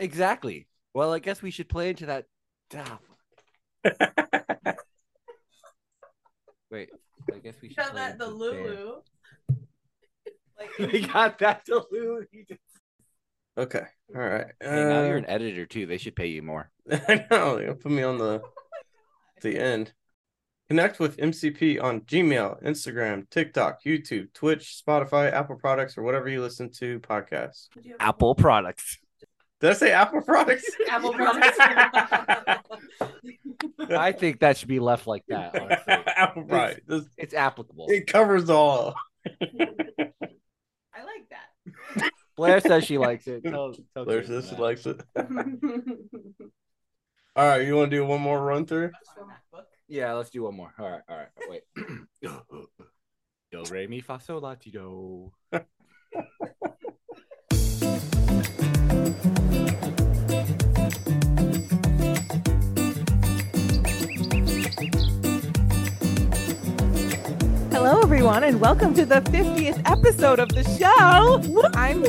Exactly. Well, I guess we should play into that. Ah, wait. I guess we should. Got play that the into Lulu. there. we got that to Lulu. Okay. All right. Hey, now you're Uh, an editor too. They should pay you more. I know. You'll put me on the the end. Connect with MCP on Gmail, Instagram, TikTok, YouTube, Twitch, Spotify, Apple products, or whatever you listen to podcasts. Apple products. Did I say Apple products? Apple products. I think that should be left like that. Honestly. Apple products. This- It's applicable. It covers all. I like that. Blair says she likes it. Tell, tell Blair says she likes it. All right, you want to do one more run through? Yeah, let's do one more. All right, all right. Wait. Do re mi fa sol la ti do. Everyone, and welcome to the 50th episode of the show. I'm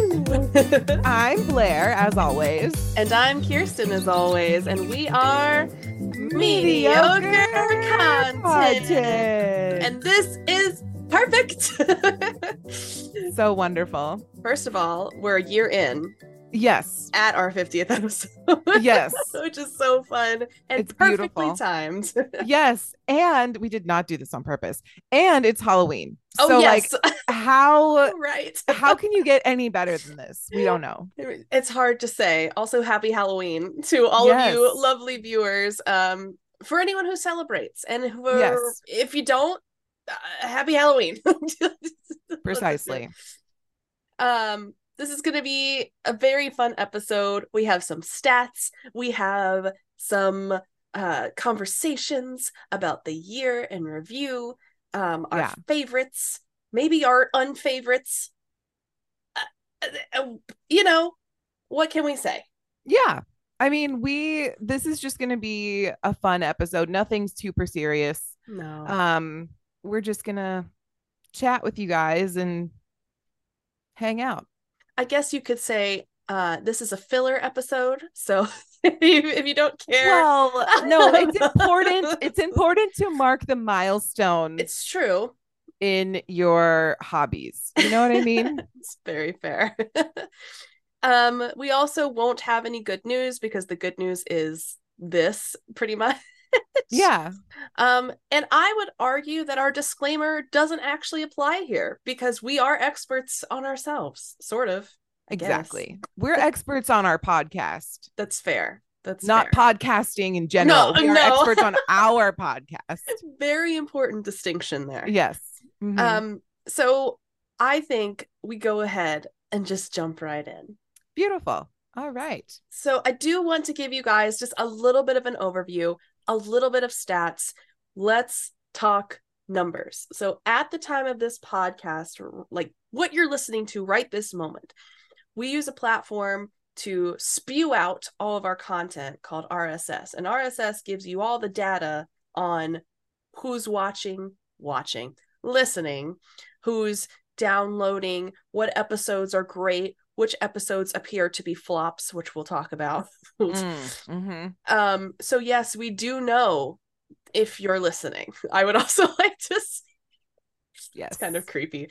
I'm Blair, as always. and I'm Kirsten as always, and we are Mediocre mediocre content. content. And this is perfect. So wonderful. First of all, we're a year in Yes, at our 50th episode. yes, Which is so fun and It's perfectly beautiful. timed. yes. And we did not do this on purpose. And it's Halloween. Oh, so, yes. like, how right. how can you get any better than this? We don't know. It's hard to say. Also, happy Halloween to all Yes. of you lovely viewers. Um, for anyone who celebrates, and who, Yes. if you don't, uh, happy Halloween. Precisely. Um, this is going to be a very fun episode. We have some stats. We have some uh conversations about the year in review. Um, our Yeah. favorites, maybe our unfavorites. Uh, uh, you know, what can we say? Yeah. I mean, we this is just going to be a fun episode. Nothing's super serious. No. um we're just gonna chat with you guys and hang out I guess you could say uh this is a filler episode. So if you, don't care, well no it's important it's important to mark the milestone it's true. in your hobbies you know what i mean it's very fair. um, we also won't have any good news because the good news is this pretty much. yeah Um, and I would argue that our disclaimer doesn't actually apply here because we are experts on ourselves, sort of. I guess. exactly we're experts on our podcast That's fair. That's not fair. podcasting in general No, we are no. experts on our podcast Very important distinction there. yes Mhm. Um, so I think we go ahead and just jump right in. beautiful all right So I do want to give you guys just a little bit of an overview, a little bit of stats. Let's talk numbers. So at the time of this podcast, like what you're listening to right this moment, we use a platform to spew out all of our content called RSS. And RSS gives you all the data on who's watching, watching, listening, who's downloading, what episodes are great, which episodes appear to be flops, which we'll talk about. Mm, mhm. Um, so yes, we do know if you're listening. I would also like to say yes it's kind of creepy.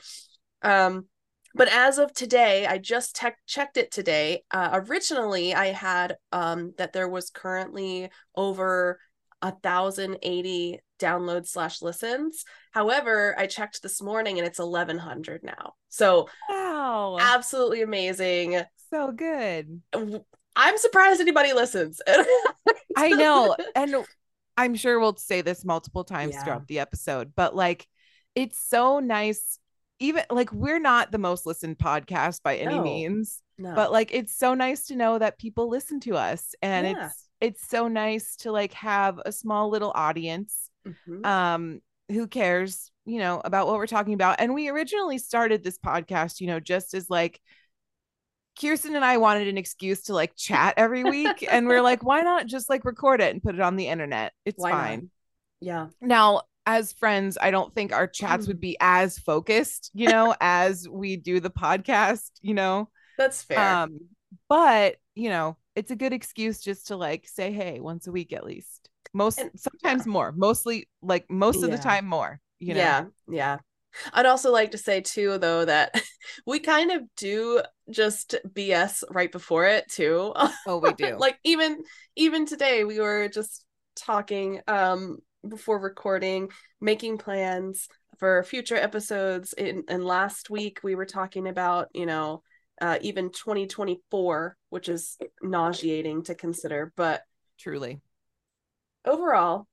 Um, but as of today, I just tech checked it today. Uh, originally, I had um that there was currently over a thousand eighty downloads slash listens. However, I checked this morning and it's eleven hundred now. So wow absolutely amazing. so good I'm surprised anybody listens. I know. And I'm sure we'll say this multiple times Yeah. throughout the episode, but like it's so nice. Even like we're not the most listened podcast by any No. means, no. but like it's so nice to know that people listen to us and Yeah. it's it's so nice to like have a small little audience Mhm. um who cares, you know, about what we're talking about. And we originally started this podcast, you know, just as like Kirsten and I wanted an excuse to like chat every week. and we're like, why not just like record it and put it on the internet? It's Why not? fine. yeah. Now, as friends, I don't think our chats would be as focused, you know, as we do the podcast, you know. That's fair. Um, but you know, it's a good excuse just to like say hey once a week at least. Most And- sometimes more, mostly like most of the time more. You know, Yeah, yeah. I'd also like to say too, though, that we kind of do just BS right before it too. oh we do. like even even today, we were just talking um before recording, making plans for future episodes. In and last week we were talking about you know uh, even 2024, which is nauseating to consider, but Truly. overall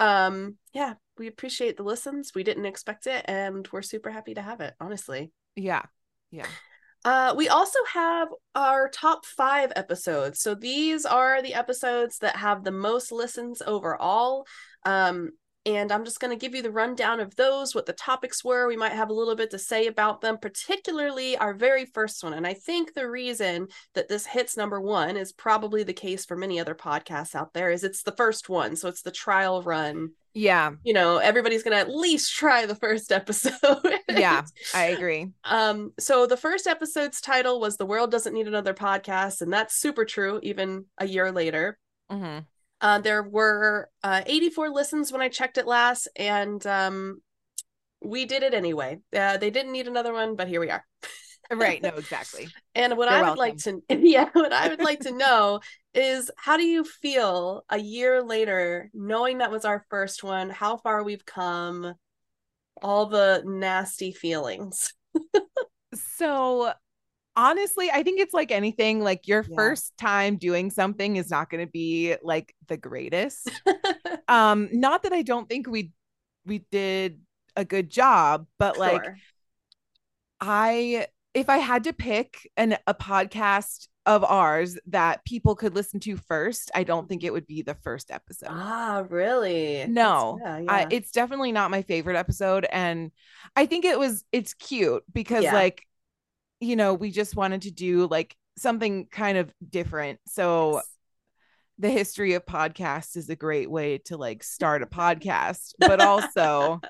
um yeah we appreciate the listens we didn't expect it and we're super happy to have it honestly Yeah. Yeah. uh we also have our top five episodes so these are the episodes that have the most listens overall um and i'm just going to give you the rundown of those what the topics were we might have a little bit to say about them particularly our very first one and i think the reason that this hits number one is probably the case for many other podcasts out there is it's the first one so it's the trial run Yeah. you know everybody's gonna at least try the first episode Yeah. I agree. um so the first episode's title was the world doesn't need another podcast and that's super true even a year later hmm uh, there were uh, 84 listens when i checked it last and um we did it anyway uh, they didn't need another one but here we are Right. No, exactly. and what You're I would like to yeah, what I would like to know is how do you feel a year later knowing that was our first one, how far we've come, all the nasty feelings. So honestly, I think it's like anything, like your Yeah. first time doing something is not going to be like the greatest. um not that I don't think we we did a good job, but like I if I had to pick an a podcast of ours that people could listen to first, I don't think it would be the first episode. ah, really? No, I, yeah, yeah. it's definitely not my favorite episode and i think it was it's cute because Yeah. like you know we just wanted to do like something kind of different so Yes. the history of podcasts is a great way to like start a podcast but also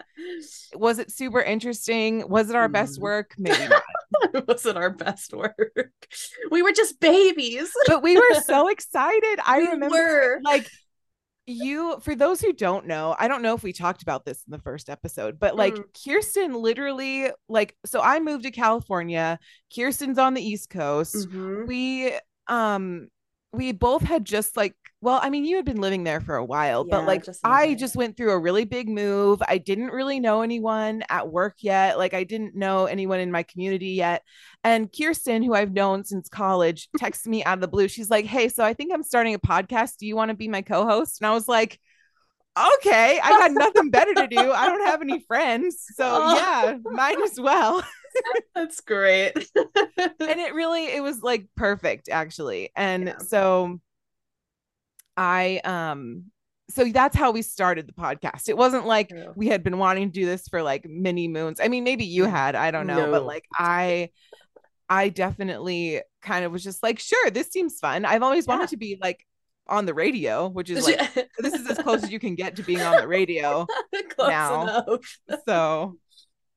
was it super interesting was it our best Mm. work maybe not it wasn't our best work. We were just babies. but we were so excited i We remember were. like you for those who don't know i don't know if we talked about this in the first episode but like Mm. kirsten literally like so i moved to california kirsten's on the east coast Mhm. we um we both had just like well i mean you had been living there for a while but like just i bit. just went through a really big move. I didn't really know anyone at work yet. Like i didn't know anyone in my community yet. And kirsten who i've known since college texted me out of the blue. She's like hey so i think i'm starting a podcast. Do you want to be my co-host? And i was like okay i got nothing better to do i don't have any friends so Oh. yeah might as well That's great. and it really it was like perfect actually and Yeah. so i um so that's how we started the podcast it wasn't like True. we had been wanting to do this for like many moons i mean maybe you had i don't know but like i i definitely kind of was just like sure this seems fun i've always Yeah. wanted to be like on the radio which is like this is as close as you can get to being on the radio now. so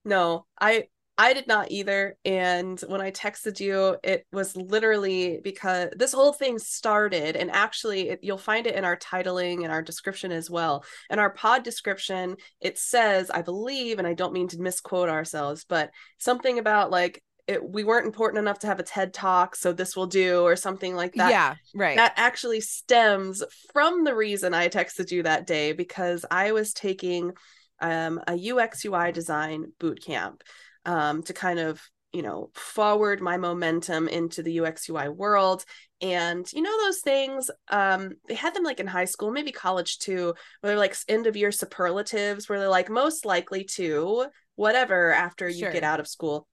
No, I I did not either. And when I texted you, it was literally because this whole thing started, and actually, it, you'll find it in our titling and our description as well. In our pod description, it says, I believe, and I don't mean to misquote ourselves, but something about like it, we weren't important enough to have a TED talk, so this will do, or something like that. yeah right That actually stems from the reason I texted you that day because I was taking um, a UX UI design boot camp um, to kind of you know forward my momentum into the UX UI world. And you know those things um, they had them like in high school, maybe college too, where they're like end of year superlatives, where they're like most likely to whatever after you Sure. get out of school.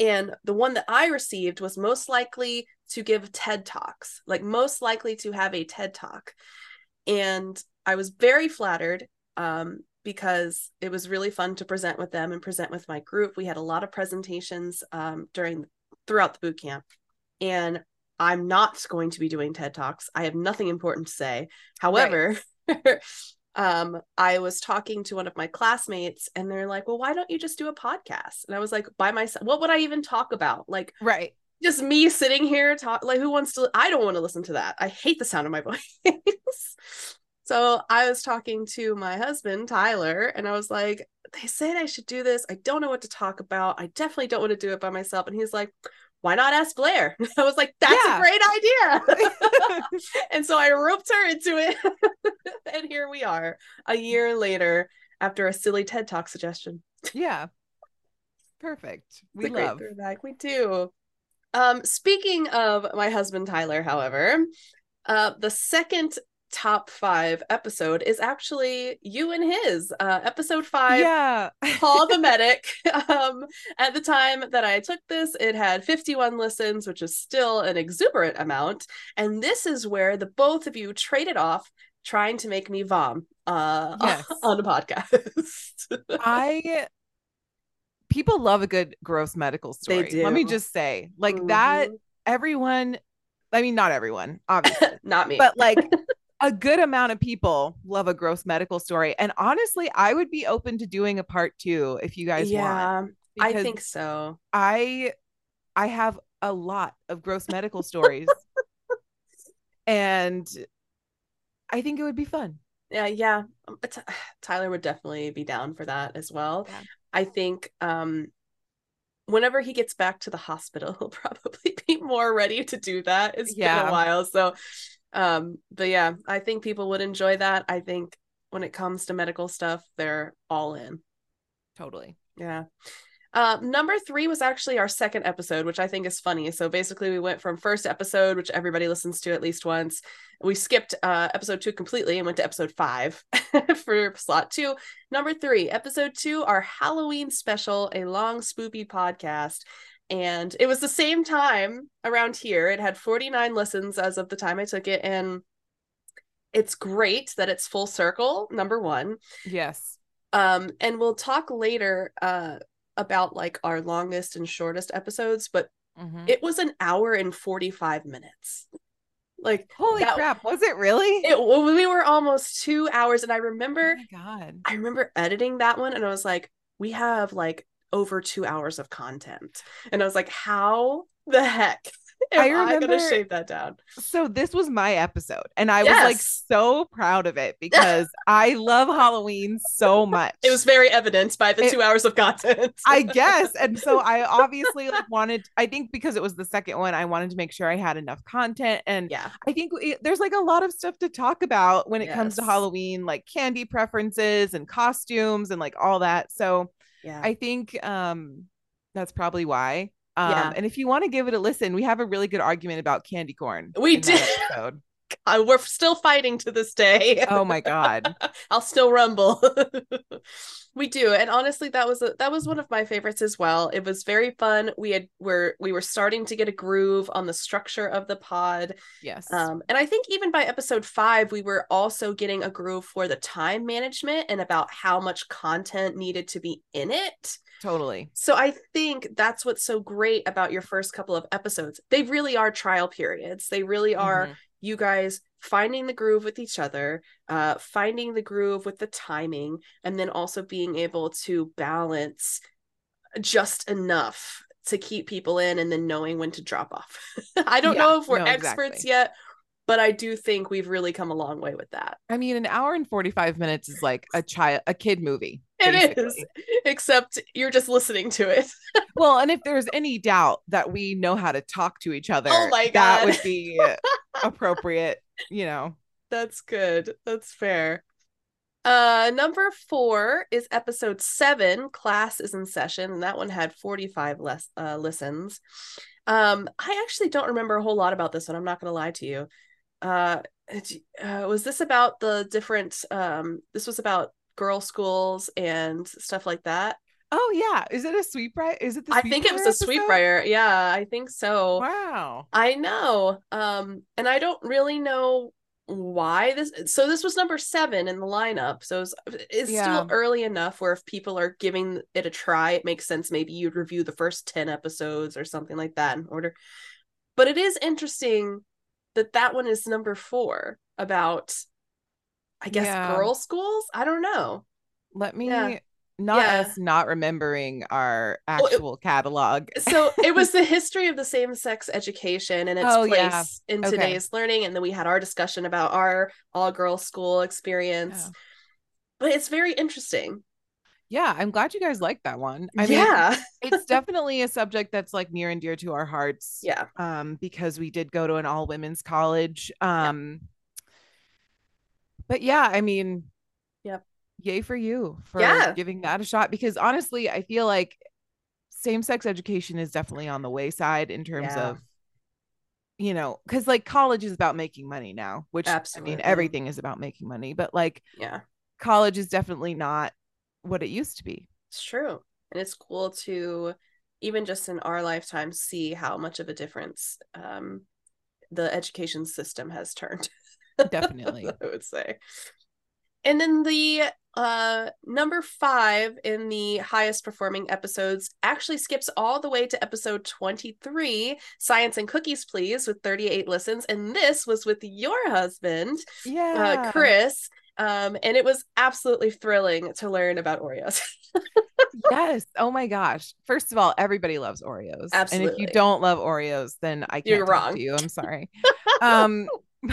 And the one that I received was most likely to give TED Talks, like most likely to have a TED Talk. And I was very flattered um, because it was really fun to present with them and present with my group. We had a lot of presentations um, during throughout the boot camp. And I'm not going to be doing TED Talks. I have nothing important to say. However, um, I was talking to one of my classmates and they're like, well, why don't you just do a podcast? And I was like, by myself, what would I even talk about? Like, right just me sitting here talk like who wants to I don't want to listen to that. I hate the sound of my voice. so I was talking to my husband, Tyler, and I was like, they said I should do this. I don't know what to talk about. I definitely don't want to do it by myself. And he's like, why not ask Blair? I was like, that's Yeah. a great idea. and so I roped her into it. and here we are, a year later, after a silly TED Talk suggestion. yeah. Perfect. We It's a great love. throwback. We do. Um, speaking of my husband Tyler, however, uh, the second top five episode is actually you and his. Uh, episode five, Yeah. Paul the Medic. Um, at the time that I took this, it had 51 listens, which is still an exuberant amount. And this is where the both of you traded off trying to make me vom uh, Yes. on the podcast. I people love a good gross medical They story. Let me just say, like that, Mhm. everyone, I mean, not everyone, obviously, Not me. but like a good amount of people love a gross medical story. And honestly, I would be open to doing a part two if you guys want. yeah, I think so. I I have a lot of gross medical stories. and I think it would be fun. Yeah, yeah. Um, Ty- Tyler would definitely be down for that as well. Yeah. I think um whenever he gets back to the hospital, he'll probably be more ready to do that. It's been a while. So um but yeah, I think people would enjoy that. I think when it comes to medical stuff, they're all in. Totally. Yeah. Uh, number three was actually our second episode, which I think is funny. So basically, we went from first episode, which everybody listens to at least once. We skipped uh, episode two completely and went to episode five for slot two. Number three, episode two, our Halloween special, a long spoopy podcast. And it was the same time around here. It had 49 listens as of the time I took it. And it's great that it's full circle, number one Yes. um and we'll talk later uh about like our longest and shortest episodes but Mhm. it was an hour and 45 minutes like Holy that- crap. Was it really? it we were almost two hours and i remember oh my god. i remember editing that one and i was like we have like over two hours of content and i was like how the heck am I i, gonna remember- shave that down So this was my episode and I was like so proud of it because I love Halloween so much. it was very evident by the It- two hours of content I guess. And so I obviously like wanted I think because it was the second one I wanted to make sure I had enough content and yeah I think we, there's like a lot of stuff to talk about when it comes to Halloween like candy preferences and costumes and like all that. So yeah I think um that's probably why. Um Yeah. and if you want to give it a listen, we have a really good argument about candy corn. We did. we're still fighting to this day Oh my god. I'll still rumble. we do, and honestly, that was a, that was one of my favorites as well. It was very fun. We had were we were starting to get a groove on the structure of the pod, Yes. um, and I think even by episode five, we were also getting a groove for the time management and about how much content needed to be in it. totally. So I think that's what's so great about your first couple of episodes. They really are trial periods. They really are Mhm. You guys finding the groove with each other, uh, finding the groove with the timing, and then also being able to balance just enough to keep people in and then knowing when to drop off. I don't Yeah, know if we're no, experts exactly. yet, but I do think we've really come a long way with that. I mean, an hour and 45 minutes is like a child, a kid movie. It is, basically. except you're just listening to it. Well, and if there's any doubt that we know how to talk to each other, Oh my God. that would be appropriate, you know. That's good. That's fair. Uh number 4 is episode 7, class is in session, and that one had 45 less uh listens. Um I actually don't remember a whole lot about this one. I'm not going to lie to you. Uh, uh was this about the different um this was about girl schools and stuff like that? Oh yeah, is it a Sweet Briar? Is it the I think it was a Sweet Briar. Yeah, I think so. Wow. I know. Um, and I don't really know why this so this was number seven in the lineup. So it's, it's Yeah. still early enough where if people are giving it a try, it makes sense. Maybe you'd review the first 10 episodes or something like that in order. But it is interesting that that one is number four about, I guess, Yeah. girl schools. I don't know. Let me Yeah. Not Yeah. us not remembering our Oh, it- actual catalog. so it was the history of the same-sex education and its Oh, place yeah. in Okay. today's learning and then we had our discussion about our all-girl school experience Yeah. but it's very interesting Yeah, I'm glad you guys like that one. I mean, yeah it's definitely a subject that's like near and dear to our hearts. yeah Um, because we did go to an all women's college. Um, but yeah, I mean. Yay for you for Yeah. giving that a shot. Because honestly, I feel like same sex education is definitely on the wayside in terms Yeah. of you know, because like college is about making money now, which I mean, everything is about making money, but like yeah college is definitely not what it used to be. it's true and it's cool to even just in our lifetime see how much of a difference um the education system has turned Definitely. I would say. And then the uh number five in the highest performing episodes actually skips all the way to episode 23 science and cookies please with 38 listens and this was with your husband Yeah. uh chris um and it was absolutely thrilling to learn about oreos yes. Oh my gosh. First of all, everybody loves Oreos. Absolutely. And if you don't love Oreos, then I can't You're talk wrong. to you. I'm sorry. um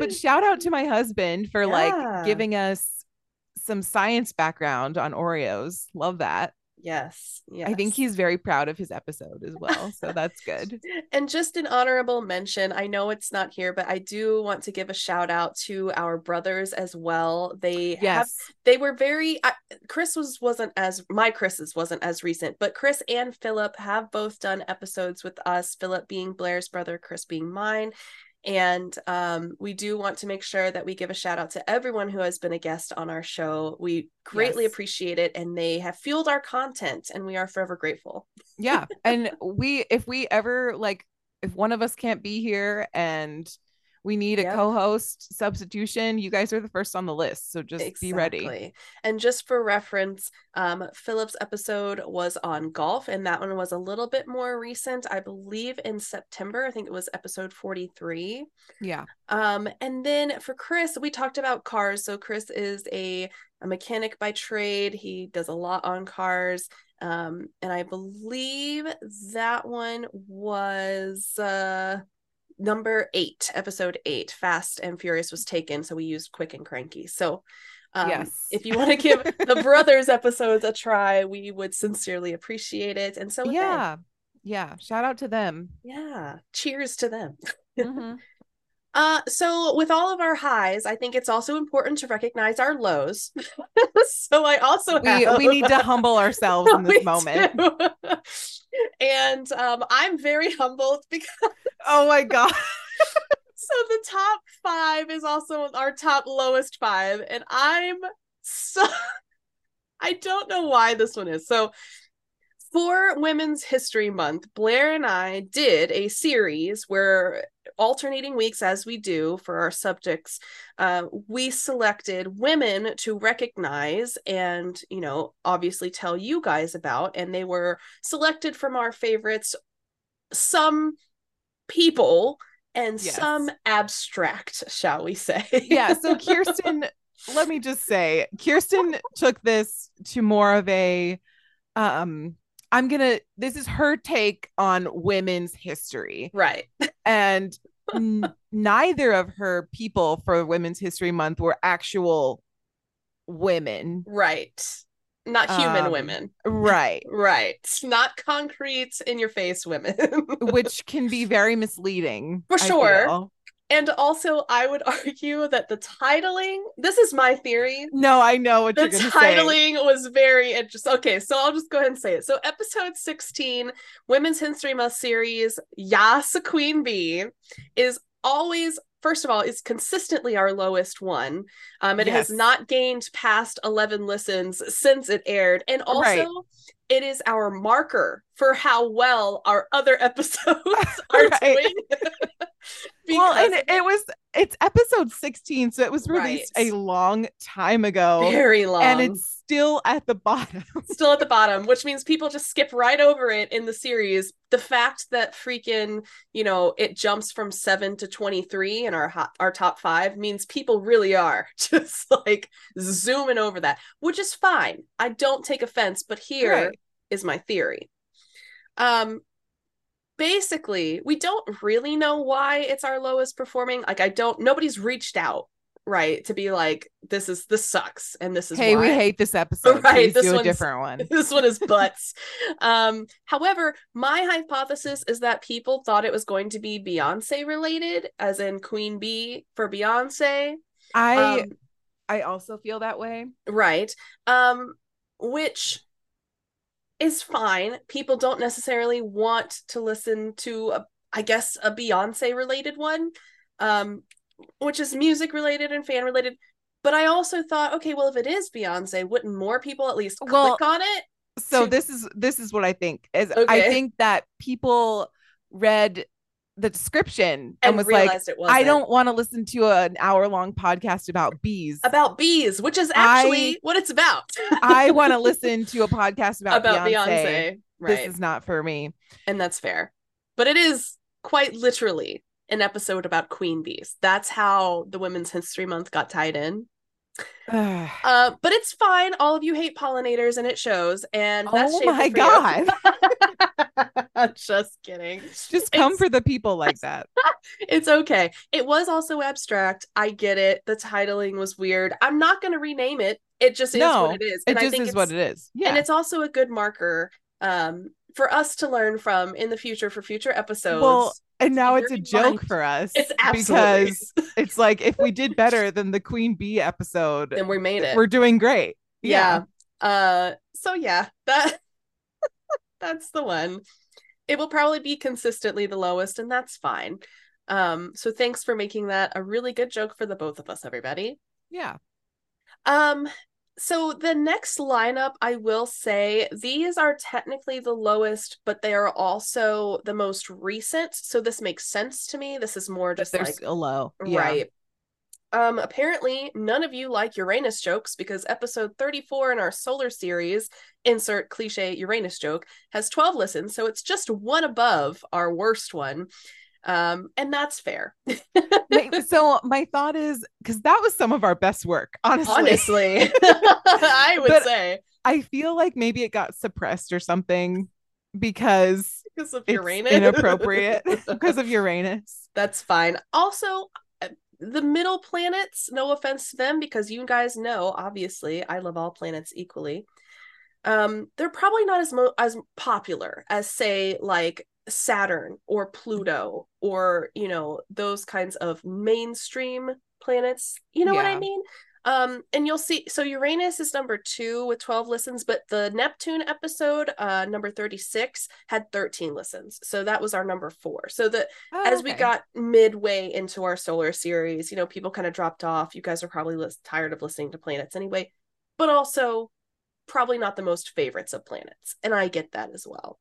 but shout out to my husband for Yeah. like giving us some science background on Oreos. Love that. yes yes I think he's very proud of his episode as well. So that's good. And just an honorable mention, I know it's not here, but I do want to give a shout out to our brothers as well. They have Yes. they were very I, Chris was wasn't as my Chris's wasn't as recent, but Chris and Philip have both done episodes with us, Philip being Blair's brother, Chris being mine. And um, we do want to make sure that we give a shout out to everyone who has been a guest on our show. We greatly Yes. appreciate it, and they have fueled our content, and we are forever grateful. yeah and we if we ever like if one of us can't be here and we need a Yep. co-host substitution you guys are the first on the list so just be ready Exactly. And just for reference, um, Philip's episode was on golf, and that one was a little bit more recent, I believe in September. I think it was episode 43. yeah Um, and then for Chris, we talked about cars. So Chris is a, a mechanic by trade. He does a lot on cars. Um, and I believe that one was uh number eight, episode eight. Fast and Furious was taken, so we used Quick and Cranky. So um, Yes. if you want to give the brothers episodes a try, we would sincerely appreciate it. And so with that, yeah yeah shout out to them yeah, cheers to them. Mhm. Uh, so with all of our highs, I think it's also important to recognize our lows. so I also we have, we need to humble ourselves in this moment and um, I'm very humbled because oh my god so the top five is also our top lowest five, and I'm so I don't know why this one is so. For Women's History Month, Blair and I did a series where alternating weeks, as we do for our subjects, uh, we selected women to recognize and, you know, obviously tell you guys about. And they were selected from our favorites, some people and Yes. some abstract, shall we say. yeah so kirsten let me just say kirsten took this to more of a um i'm gonna this is her take on women's history right. and n- neither of her people for women's history month were actual women Right. Not human Um, women. right Right. Not concrete in your face women. which can be very misleading For I sure. feel. And also, I would argue that the titling, this is my theory. no i know what The you're gonna say titling was very interesting. Okay, so I'll just go ahead and say it. So, episode 16, Women's History Month series, Yas Queen Bee, is always, first of all, is consistently our lowest one. Um, it has not gained past 11 listens since it aired. And also, Right. it is our marker for how well our other episodes are Right. doing. well and Because- it was it's episode 16, so it was released Right. a long time ago. Very long. And it's still at the bottom. still at the bottom, which means people just skip right over it in the series. The fact that freaking, you know, it jumps from seven to 23 in our hot, our top five means people really are just like zooming over that, which is fine. I don't take offense, but here is Right. my theory. Um, basically, we don't really know why it's our lowest performing. Like, I don't, nobody's reached out, right, to be like, this is, this sucks, and this is Hey, we hate this episode. Right, Please this do a different one. this one is butts. um, however, my hypothesis is that people thought it was going to be Beyonce related, as in Queen Bee for Beyonce. I Um, I also feel that way. right. Um, which is fine. People don't necessarily want to listen to a, I guess, a Beyonce related one, um, which is music related and fan related. But I also thought, okay, well, if it is Beyonce, wouldn't more people at least Well, click on it? So to- this is this is what I think. Is I think that people read the description and, And, was like, I don't want to listen to an hour long podcast about bees. about bees, which is actually I- what it's about. I want to listen to a podcast about, about Beyonce. Beyonce. Right. This is not for me. and that's fair. But it is quite literally an episode about queen bees. That's how the Women's History Month got tied in. Uh, but it's fine. All of you hate pollinators, and it shows. And that's oh my god. Just kidding. Just come It's- for the people like that. It's okay. It was also abstract. I get it. The titling was weird. I'm not going to rename it. It just is No, what it is. It And I think is what it's- it is. Yeah. and it's also a good marker um for us to learn from in the future for future episodes Well, and now it's a joke mind. for us. it's absolutely because it's like if we did better than the Queen Bee episode, then we made it we're doing great. yeah. uh so yeah that that's the one it will probably be consistently the lowest and that's fine um so thanks for making that a really good joke for the both of us everybody Yeah. Um, so the next lineup, I will say, these are technically the lowest, but they are also the most recent. So this makes sense to me. This is more just they're like a low. Yeah. right. Um, apparently none of you like Uranus jokes because episode 34 in our solar series, insert cliche Uranus joke, has 12 listens, so it's just one above our worst one. Um, and that's fair. So my thought is because that was some of our best work, honestly. Honestly, I would But- say I feel like maybe it got suppressed or something because because of Uranus. inappropriate because of Uranus. That's fine. Also, uh, the middle planets, no offense to them, because you guys know, obviously, I love all planets equally. Um, they're probably not as mo- as popular as, say, like Saturn or Pluto or you know those kinds of mainstream planets. You know what I mean? Um, and you'll see. So Uranus is number two with twelve listens, but the Neptune episode, uh, number thirty-six, had thirteen listens. So that was our number four. So that Oh, as we got midway into our solar series, you know, people kind of dropped off. You guys are probably lis- tired of listening to planets anyway, but also probably not the most favorites of planets. And I get that as well.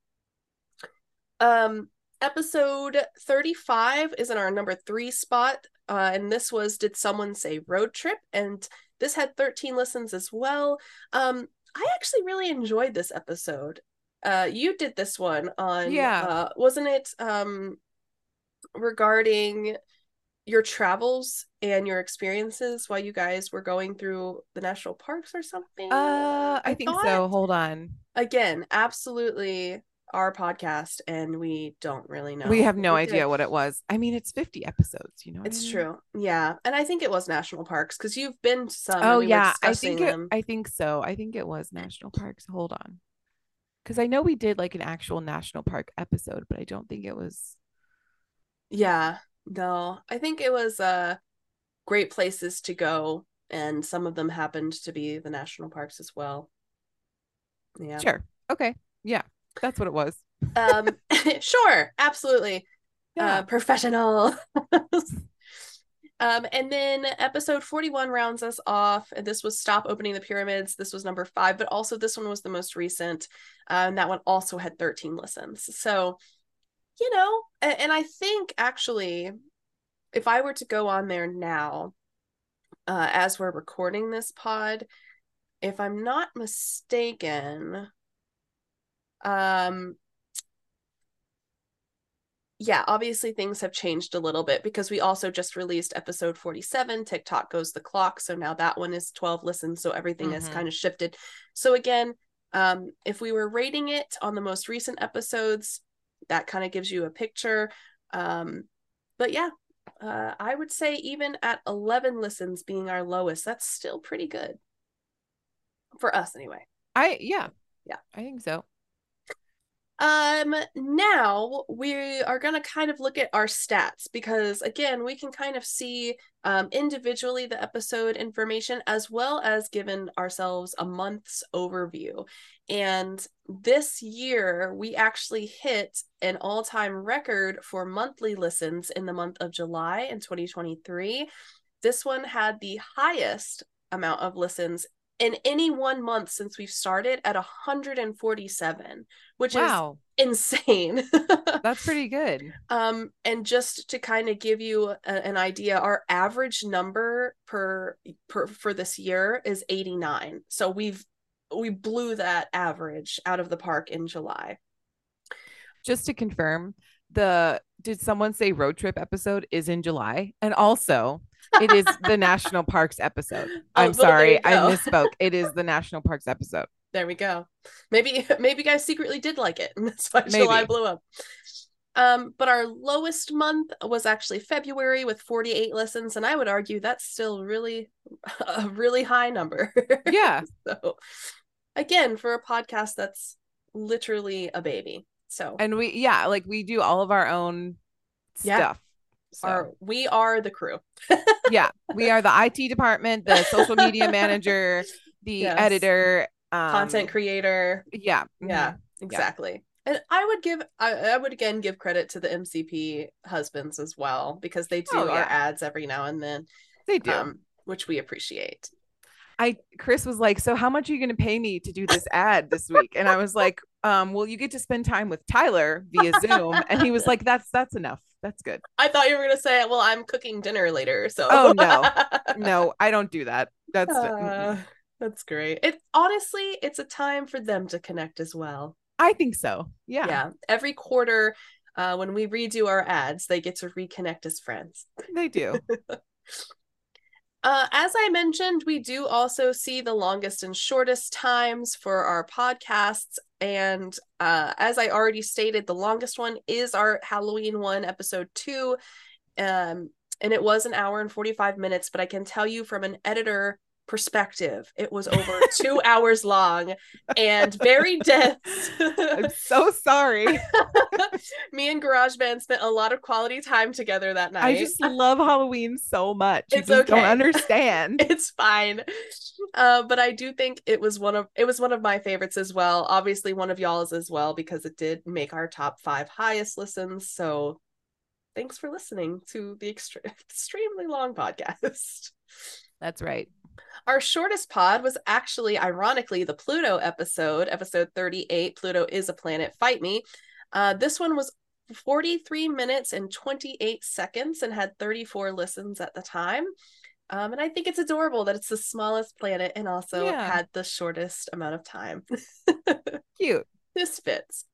Um, episode 35 is in our number three spot. Uh, and this was Did Someone Say Road Trip? And this had 13 listens as well. Um, I actually really enjoyed this episode. Uh, you did this one on, Yeah. uh, wasn't it? Um, regarding your travels and your experiences while you guys were going through the national parks or something. Uh, I, think so. Hold on. Again, absolutely our podcast, and we don't really know. we have no We idea did. what it was. I mean, it's 50 episodes, you know. It's I mean? true. Yeah. And I think it was national parks because you've been to some. Oh yeah, I think it. I think so. I think it was national parks. Hold on. Cuz I know we did like an actual national park episode, but I don't think it was Yeah. No, I think it was uh great places to go, and some of them happened to be the national parks as well. Yeah. Sure. Okay. Yeah. That's what it was. um sure absolutely. Yeah. uh professional um and then episode 41 rounds us off. And this was stop opening the pyramids. This was number five but also this one was the most recent. Uh, and that one also had 13 listens. So you know and, and i think actually if I were to go on there now, uh, as we're recording this pod, if I'm not mistaken, um, yeah, obviously things have changed a little bit because we also just released episode 47. TikTok goes the clock. So now that one is 12 listens. So everything has Mhm. kind of shifted. So again, um, if we were rating it on the most recent episodes, that kind of gives you a picture. Um, but yeah, uh, I would say even at 11 listens being our lowest, that's still pretty good for us anyway. I yeah. Yeah. I think so. Um, now we are going to kind of look at our stats because again, we can kind of see um individually the episode information as well as given ourselves a month's overview. And this year we actually hit an all-time record for monthly listens in the month of July in 2023. This one had the highest amount of listens in any one month since we've started at 147 which Wow. is insane That's pretty good. um and just to kind of give you a- an idea our average number per per for this year is 89 so we've we blew that average out of the park in july Just to confirm, the did someone say road trip episode is in July? And also it is the national parks episode. Oh, I'm there sorry, I misspoke. It is the national parks episode. there we go maybe maybe you guys secretly did like it and that's why july blew up um but our lowest month was actually february with 48 listens and i would argue that's still really a really high number Yeah. so again for a podcast that's literally a baby so And we yeah, like we do all of our own Yeah. stuff. So our, we are the crew yeah, we are the IT department, the social media manager, the Yes. editor, um, content creator Yeah. yeah mhm. exactly and i would give I, I would again give credit to the mcp husbands as well because they do Oh, our ads every now and then They do. um which we appreciate I Chris was like, "So how much are you going to pay me to do this ad this week?" And I was like, "Um, well, you get to spend time with Tyler via Zoom." And he was like, "That's that's enough. That's good." i thought you were going to say well i'm cooking dinner later so Oh, no. No, I don't do that. That's Uh, that's great it honestly it's a time for them to connect as well I think so. Yeah, yeah every quarter uh, when we redo our ads they get to reconnect as friends they do. uh, as i mentioned we do also see the longest and shortest times for our podcasts and uh, as i already stated the longest one is our halloween one episode two um, and it was an hour and 45 minutes but i can tell you from an editor perspective it was over two hours long and very dense I'm so sorry. Me and GarageBand spent a lot of quality time together that night. I just love Halloween so much. You It's just don't okay. understand. it's fine. Uh, but I do think it was one of it was one of my favorites as well. Obviously one of y'all's as well because it did make our top five highest listens. So thanks for listening to the extre- extremely long podcast. That's right. Our shortest pod was actually, ironically, the Pluto episode, episode 38. Pluto is a planet, fight me. Uh, this one was 43 minutes and 28 seconds and had 34 listens at the time. Um, and I think it's adorable that it's the smallest planet and also Yeah. had the shortest amount of time. Cute. this fits.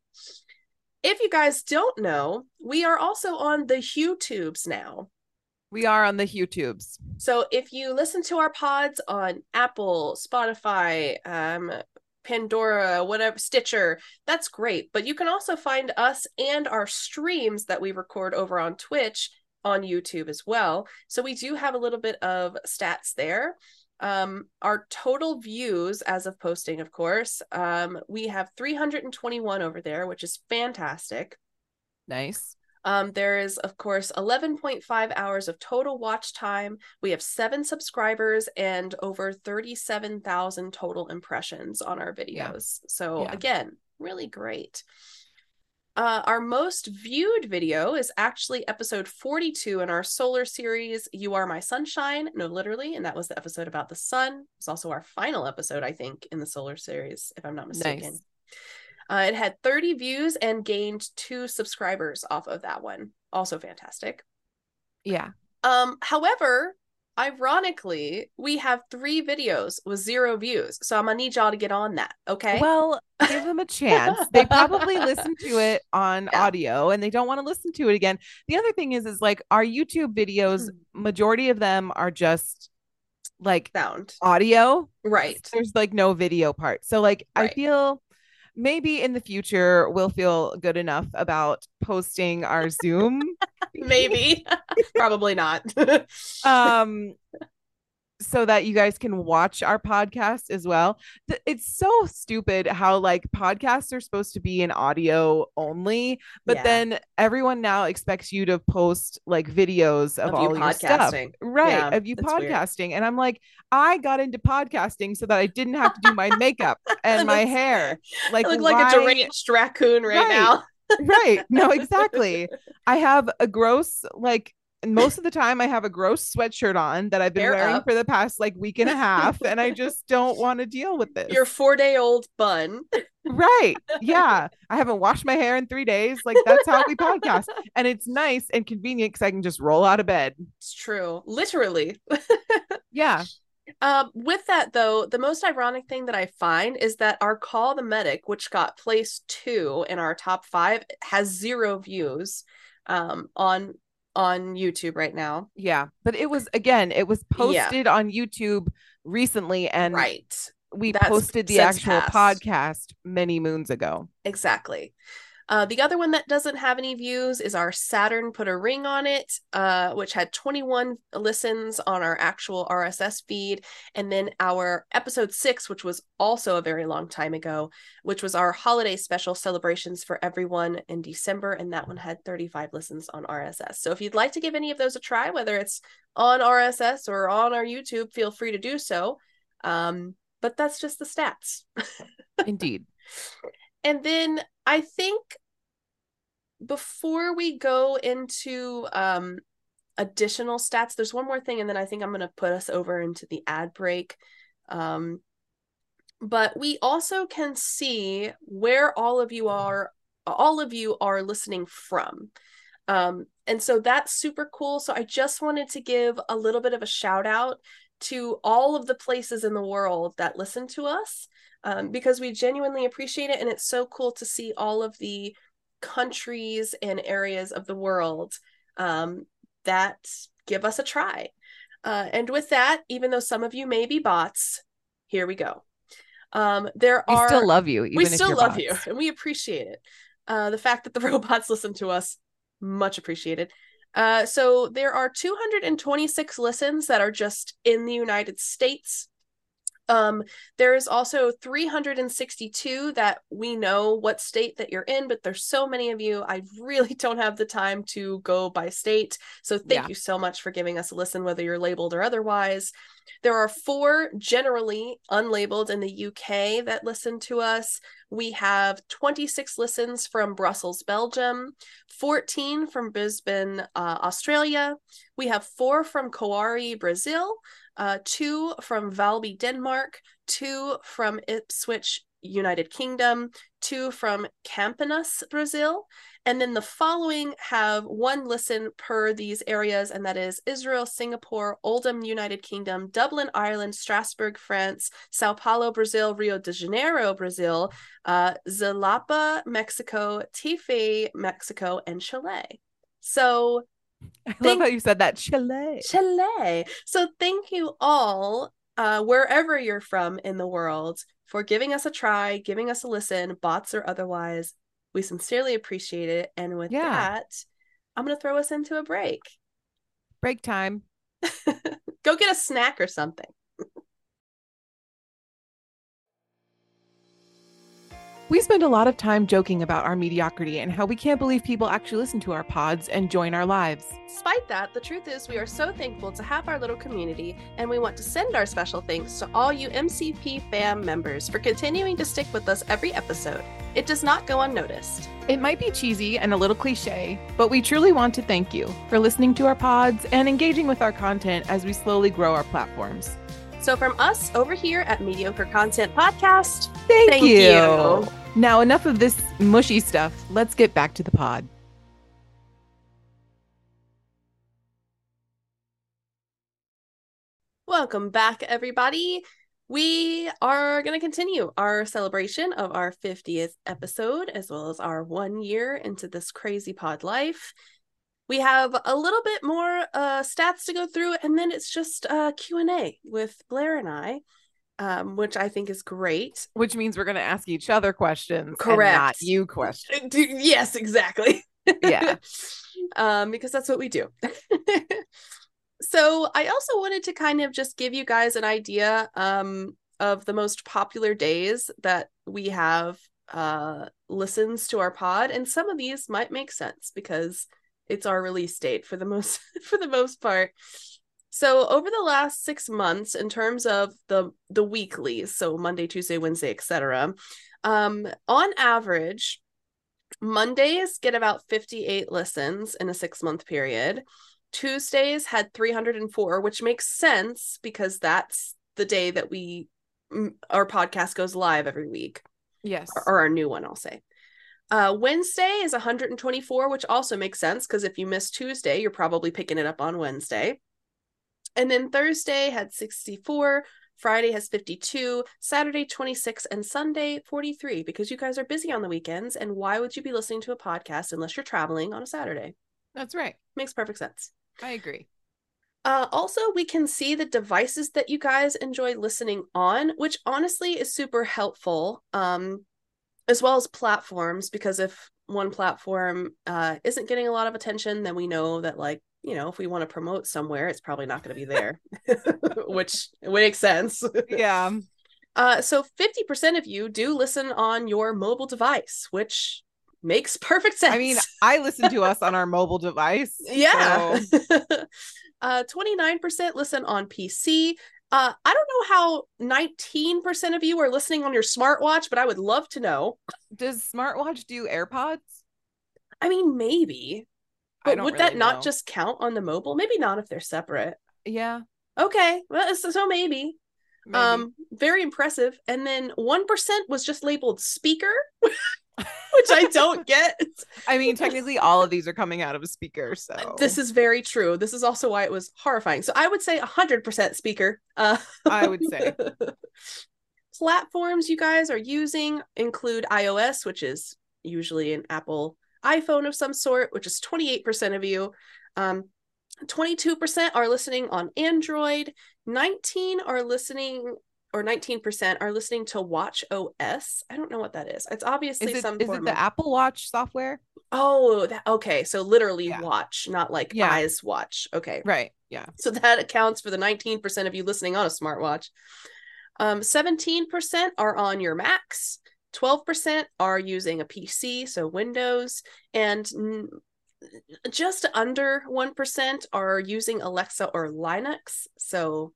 If you guys don't know, we are also on the YouTubes now. We are on the YouTubes. So if you listen to our pods on Apple, Spotify, um, Pandora, whatever, Stitcher, that's great. But you can also find us and our streams that we record over on Twitch on YouTube as well. So we do have a little bit of stats there. Um, our total views as of posting, of course, um, we have 321 over there, which is fantastic. Nice. Um, there is, of course, 11.5 hours of total watch time. We have seven subscribers and over 37,000 total impressions on our videos. So, Yeah. again, really great. Uh, our most viewed video is actually episode 42 in our solar series, You Are My Sunshine. No, literally. And that was the episode about the sun. It's also our final episode, I think, in the solar series, if I'm not mistaken. Nice. Uh, it had 30 views and gained two subscribers off of that one. Also fantastic. Yeah. Um, however, ironically, we have three videos with zero views. So I'm gonna need y'all to get on that. Okay. Well, give them a chance. They probably listen to it on Yeah. audio and they don't want to listen to it again. The other thing is, is like our YouTube videos, Hmm. majority of them are just like sound. audio. Right. There's like no video part. So like I feel maybe in the future we'll feel good enough about posting our Zoom. Maybe. Probably not. um so that you guys can watch our podcast as well. It's so stupid how like podcasts are supposed to be in audio only, but Yeah. then everyone now expects you to post like videos of, Of you all your stuff. podcasting. Right, Yeah, of you it's weird. podcasting. And I'm like, I got into podcasting so that I didn't have to do my makeup and my hair. Like I look like why- a deranged raccoon right, Right. now. right. No, exactly. I have a gross, like, most of the time I have a gross sweatshirt on that I've been Hair wearing up. for the past like week and a half, and I just don't want to deal with this. Your four day old bun. right. Yeah. I haven't washed my hair in three days. Like, that's how we podcast. And it's nice and convenient because I can just roll out of bed. It's true. Literally. Yeah. Um, with that though, the most ironic thing that I find is that our call the medic, which got placed two in our top five, has zero views um on on YouTube right now. Yeah. But it was, again, it was Yeah. posted on YouTube recently, and right. we That's posted the actual passed. podcast many moons ago. Exactly. Uh, the other one that doesn't have any views is our Saturn Put a Ring on It, uh, which had 21 listens on our actual RSS feed. And then our episode six, which was also a very long time ago, which was our holiday special celebrations for everyone in December. And that one had 35 listens on RSS. So if you'd like to give any of those a try, whether it's on RSS or on our YouTube, feel free to do so. Um, but that's just the stats. Indeed. And then I think before we go into um additional stats, there's one more thing, and then I think I'm gonna put us over into the ad break. Um but we also can see where all of you are all of you are listening from. Um, and so that's super cool. So I just wanted to give a little bit of a shout out to all of the places in the world that listen to us um, because we genuinely appreciate it. And it's so cool to see all of the countries and areas of the world um, that give us a try. Uh, and with that, even though some of you may be bots, here we go. Um, there We are still love you. Even we still love bots. you and we appreciate it uh the fact that the robots listen to us much appreciated uh so there are 226 listens that are just in the united states um there is also 362 that we know what state that you're in but there's so many of you i really don't have the time to go by state so thank Yeah. you so much for giving us a listen whether you're labeled or otherwise there are four generally unlabeled in the UK that listen to us. We have 26 listens from Brussels, Belgium, 14 from Brisbane, uh, Australia. We have four from Coari, Brazil, uh, two from Valby, Denmark, two from Ipswich, United Kingdom, two from Campinas, Brazil. And then the following have one listen per these areas, and that is Israel, Singapore, Oldham, United Kingdom, Dublin, Ireland, Strasbourg, France, Sao Paulo, Brazil, Rio de Janeiro, Brazil, uh, Xalapa, Mexico, Tife, Mexico, and Chile. So I love how you said that. Chile. Chile. So thank you all, uh, wherever you're from in the world, for giving us a try, giving us a listen, bots or otherwise. We sincerely appreciate it. And with Yeah. that, I'm gonna throw us into a break. Break time. Go get a snack or something. We spend a lot of time joking about our mediocrity and how we can't believe people actually listen to our pods and join our lives. Despite that, the truth is we are so thankful to have our little community, and we want to send our special thanks to all you MCP fam members for continuing to stick with us every episode. It does not go unnoticed. It might be cheesy and a little cliche, but we truly want to thank you for listening to our pods and engaging with our content as we slowly grow our platforms. So, from us over here at Mediocre Content Podcast, Thank, Thank you. you. Now, enough of this mushy stuff. Let's get back to the pod. Welcome back, everybody. We are going to continue our celebration of our 50th episode, as well as our one year into this crazy pod life. We have a little bit more uh, stats to go through, and then it's just uh, Q&A with Blair and I, um, which I think is great. Which means we're going to ask each other questions, and Correct. not you questions. Yes, exactly. Yeah. um, because that's what we do. so I also wanted to kind of just give you guys an idea um of the most popular days that we have uh listens to our pod and some of these might make sense because it's our release date for the most for the most part so over the last six months in terms of the the weeklies so monday tuesday wednesday etc um on average mondays get about 58 listens in a six month period tuesdays had 304 which makes sense because that's the day that we our podcast goes live every week Yes. or our new one, I'll say. Uh, Wednesday is 124, which also makes sense because if you miss Tuesday, you're probably picking it up on Wednesday. And then Thursday had 64, Friday has 52, Saturday 26, and Sunday 43 because you guys are busy on the weekends. And why would you be listening to a podcast unless you're traveling on a Saturday? That's right. Makes perfect sense. I agree. Uh, also, we can see the devices that you guys enjoy listening on, which honestly is super helpful, um, as well as platforms. Because if one platform uh, isn't getting a lot of attention, then we know that, like, you know, if we want to promote somewhere, it's probably not going to be there, which makes sense. Yeah. Uh, so 50% of you do listen on your mobile device, which makes perfect sense. I mean, I listen to us on our mobile device. Yeah. so- uh 29% listen on PC. Uh I don't know how 19% of you are listening on your smartwatch, but I would love to know. does smartwatch do AirPods? I mean, maybe. But would that not know. just count on the mobile? Maybe not if they're separate. Yeah. Okay. Well, so, so maybe. maybe. Um very impressive. And then 1% was just labeled speaker, which I don't get. I mean, technically, all of these are coming out of a speaker. So This is very true. This is also why it was horrifying. So I would say 100% speaker. Uh I would say. platforms you guys are using include iOS, which is usually an Apple iPhone of some sort, which is 28% of you. Um, 22% are listening on Android. 19 are listening, or 19% are listening to Watch OS. I don't know what that is. It's obviously Is it, some is it the of- Apple Watch software? Oh, that, okay. So literally Yeah. watch, not like Yeah. eyes watch. Okay. Right. Yeah. So that accounts for the 19% of you listening on a smartwatch. Um, 17% are on your Macs, 12% are using a PC, so Windows, and just under 1% are using Alexa or Linux. So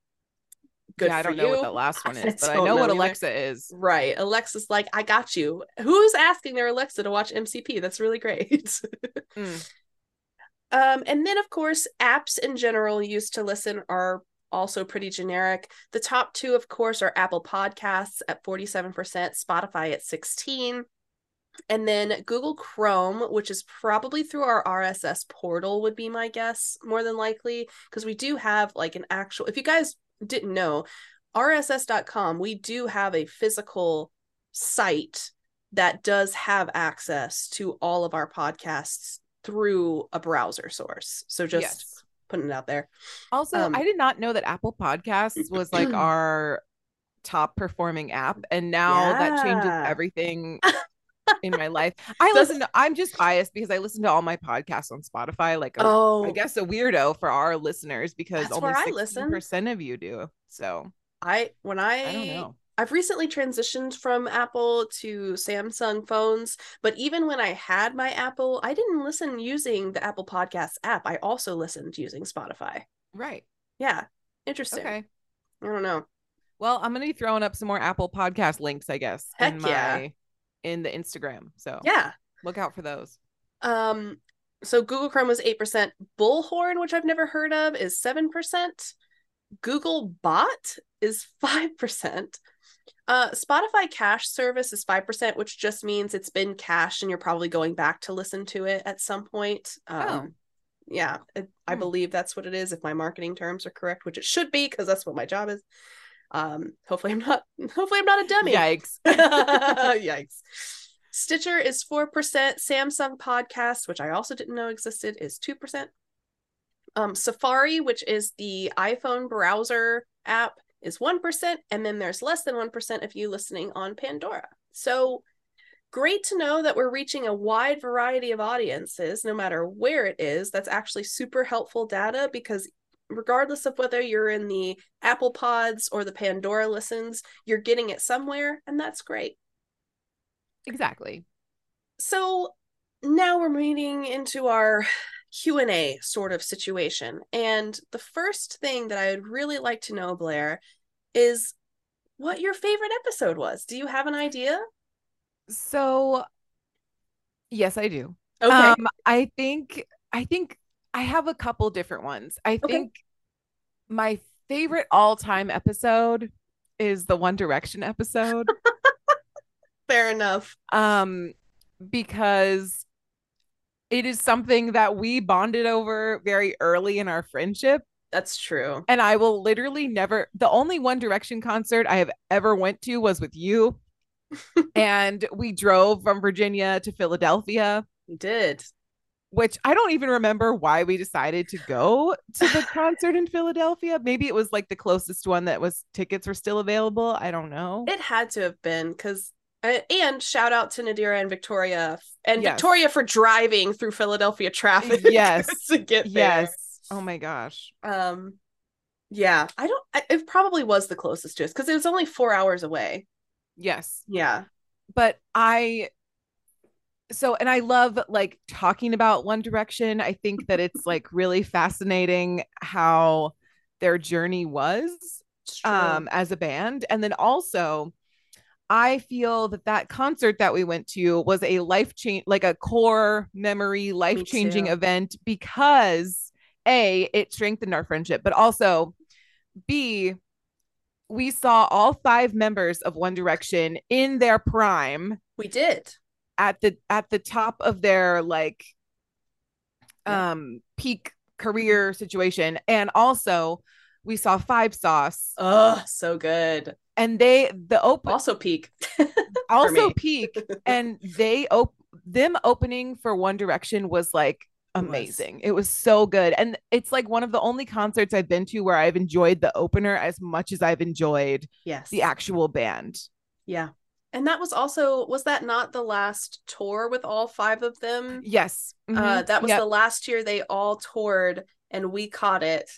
good yeah, I don't know what you. the last one I is, but I don't know what either. Alexa is. Right. Alexa's like, I got you. Who's asking their Alexa to watch MCP? That's really great. Mm. Um, and then of course, apps in general used to listen are also pretty generic. The top two, of course, are Apple Podcasts at 47%, Spotify at 16. And then Google Chrome, which is probably through our RSS portal, would be my guess, more than likely, because we do have like an actual, if you guys didn't know, rss.com, we do have a physical site that does have access to all of our podcasts through a browser source. So just yes. Putting it out there. Also, um, I did not know that Apple Podcasts was like our top performing app, and now that changes everything in my life. I Does- listen to. I'm just biased because I listen to all my podcasts on Spotify. Like, a, Oh, I guess a weirdo for our listeners because only where I sixteen listen. percent of you do. So I when I I don't know. I've recently transitioned from Apple to Samsung phones, but even when I had my Apple, I didn't listen using the Apple Podcasts app. I also listened using Spotify. Right. Yeah. Interesting. Okay. I don't know. Well, I'm gonna be throwing up some more Apple Podcast links, I guess, in Heck my yeah. in the Instagram. So Yeah. look out for those. Um so Google Chrome was 8%. Bullhorn, which I've never heard of, is 7%. Google Bot is 5%. Uh, Spotify cache service is 5%, which just means it's been cached and you're probably going back to listen to it at some point. Um, Oh. Yeah, it, I Hmm. believe that's what it is. If my marketing terms are correct, which it should be, because that's what my job is. Um, hopefully I'm not. Hopefully I'm not a dummy. Yikes. Yikes. Stitcher is 4%. Samsung Podcast, which I also didn't know existed, is 2%. Um, Safari, which is the iPhone browser app, is 1%. And then there's less than 1% of you listening on Pandora. So great to know that we're reaching a wide variety of audiences, no matter where it is. That's actually super helpful data because regardless of whether you're in the Apple Pods or the Pandora listens, you're getting it somewhere, and that's great. Exactly. So now we're moving into our Q&A sort of situation. And the first thing that I would really like to know, Blair, is what your favorite episode was. Do you have an idea? So, yes, I do. Okay. Um, I think I think I have a couple different ones. I Okay. think my favorite all-time episode is the One Direction episode. Fair enough. um because it is something that we bonded over very early in our friendship That's true. and I will literally never the only One Direction concert I have ever went to was with you and we drove from Virginia to Philadelphia We did. which I don't even remember why we decided to go to the concert in Philadelphia. Maybe it was like the closest one that was tickets were still available. I don't know. It had to have been because uh, and shout out to Nadira and Victoria and Yes. Victoria for driving through Philadelphia traffic Yes. to get there. yes. Oh my gosh. Um yeah, I don't I, it probably was the closest to us because it was only 4 hours away. Yes. Yeah. but I so and I love like talking about One Direction. I think that it's like really fascinating how their journey was um as a band and then also I feel that that concert that we went to was a life change like a core memory life changing event because a it strengthened our friendship but also b we saw all five members of One Direction in their prime we did. at the at the top of their like Yeah. um peak career situation and also we saw five sauce Oh, so good. and they the open Also peak. also peak and they op- them opening for one direction was like It was. amazing it was so good and it's like one of the only concerts i've been to where i've enjoyed the opener as much as i've enjoyed yes. the actual band Yeah. And that was also was that not the last tour with all five of them? yes Uh Mhm. that was Yep. the last year they all toured and we caught it.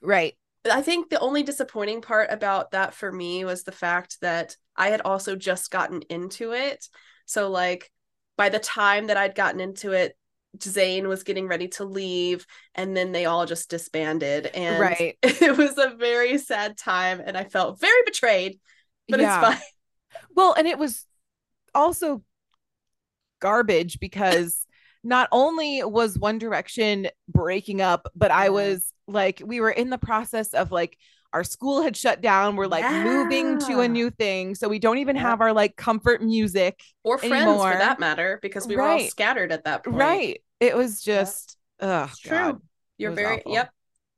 right I think the only disappointing part about that for me was the fact that I had also just gotten into it. So like by the time that I'd gotten into it, Zayn was getting ready to leave and then they all just disbanded and right it was a very sad time and I felt very betrayed, but Yeah. it's fine. Well, and it was also garbage because not only was One Direction breaking up, but I was like, we were in the process of like, our school had shut down. We're like moving to a new thing. So we don't even Yeah. have our like comfort music. Or friends Anymore. for that matter, because we were all scattered at that point. Right. It was just, ugh, It's true. God. You're very awful. yep.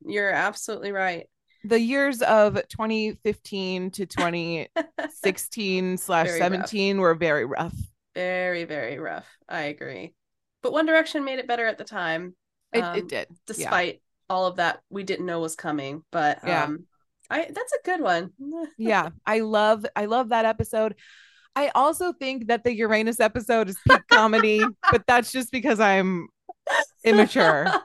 You're absolutely right. The years of 2015 to 2016 slash 17 were very rough. Very, very rough. I agree. But One Direction made it better at the time. It, um, it did. Despite all of that we didn't know was coming. But Yeah. um I that's a good one. yeah i love i love that episode i also think that the uranus episode is peak comedy but that's just because i'm immature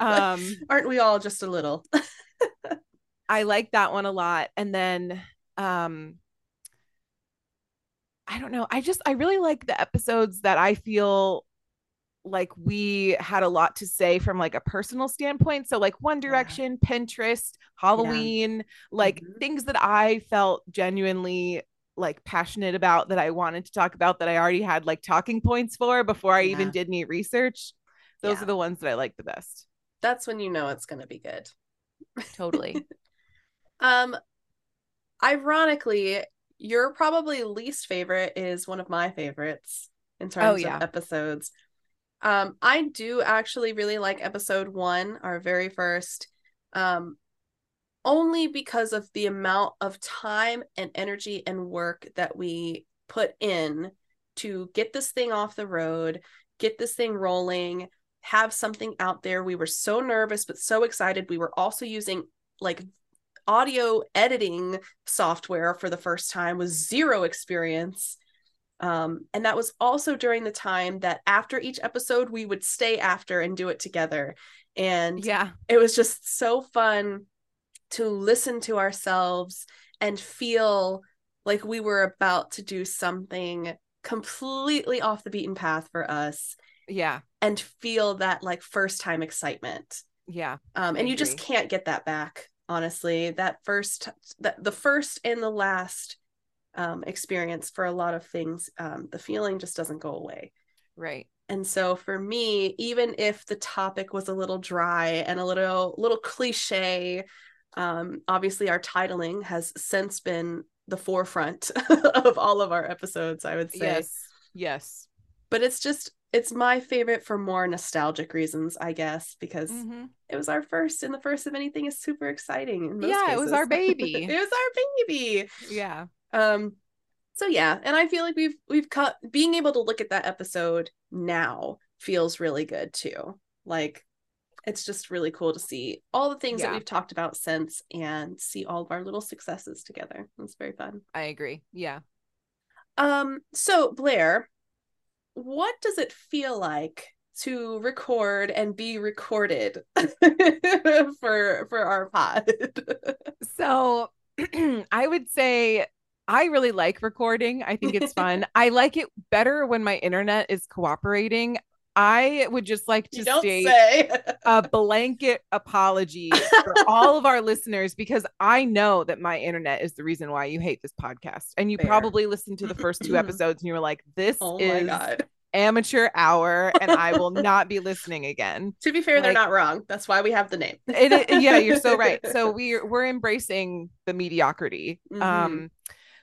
um Aren't we all just a little? i like that one a lot and then um i don't know i just i really like the episodes that i feel like we had a lot to say from like a personal standpoint so like one Yeah. direction pinterest halloween like Mhm. things that i felt genuinely like passionate about that i wanted to talk about that i already had like talking points for before i even did any research those Yeah. are the ones that i like the best That's when you know it's gonna be good. totally Um ironically, your probably least favorite is one of my favorites in terms Oh, yeah. of episodes. Um, I do actually really like episode one, our very first, um, only because of the amount of time and energy and work that we put in to get this thing off the road, get this thing rolling, have something out there. We were so nervous, but so excited. We were also using like audio editing software for the first time with zero experience. Um, and that was also during the time that after each episode, we would stay after and do it together. And Yeah. it was just so fun to listen to ourselves and feel like we were about to do something completely off the beaten path for us Yeah. and feel that like first time excitement Yeah. um and you just can't get that back honestly that first that the first and the last um experience for a lot of things um the feeling just doesn't go away Right. and so for me, even if the topic was a little dry and a little little cliche, um, obviously our titling has since been the forefront of all of our episodes, I would say. Yes. Yes. But it's just it's my favorite for more nostalgic reasons, I guess, because Mhm. it was our first, and the first of anything is super exciting. Yeah, it was our baby. it was our baby Yeah. um so yeah and i feel like we've we've cut being able to look at that episode now feels really good too like it's just really cool to see all the things that we've talked about since and see all of our little successes together it's very fun I agree. Yeah. um so blair what does it feel like to record and be recorded for for our pod So I would say I really like recording. I think it's fun. I like it better when my internet is cooperating. I would just like to state say a blanket apology for all of our listeners because I know that my internet is the reason why you hate this podcast. And you Fair. probably listened to the first two episodes and you were like, this oh is amateur hour and I will not be listening again. To be fair, they're not wrong. That's why we have the name. It, it- yeah, you're so right. So we're we're embracing the mediocrity. Mhm. Um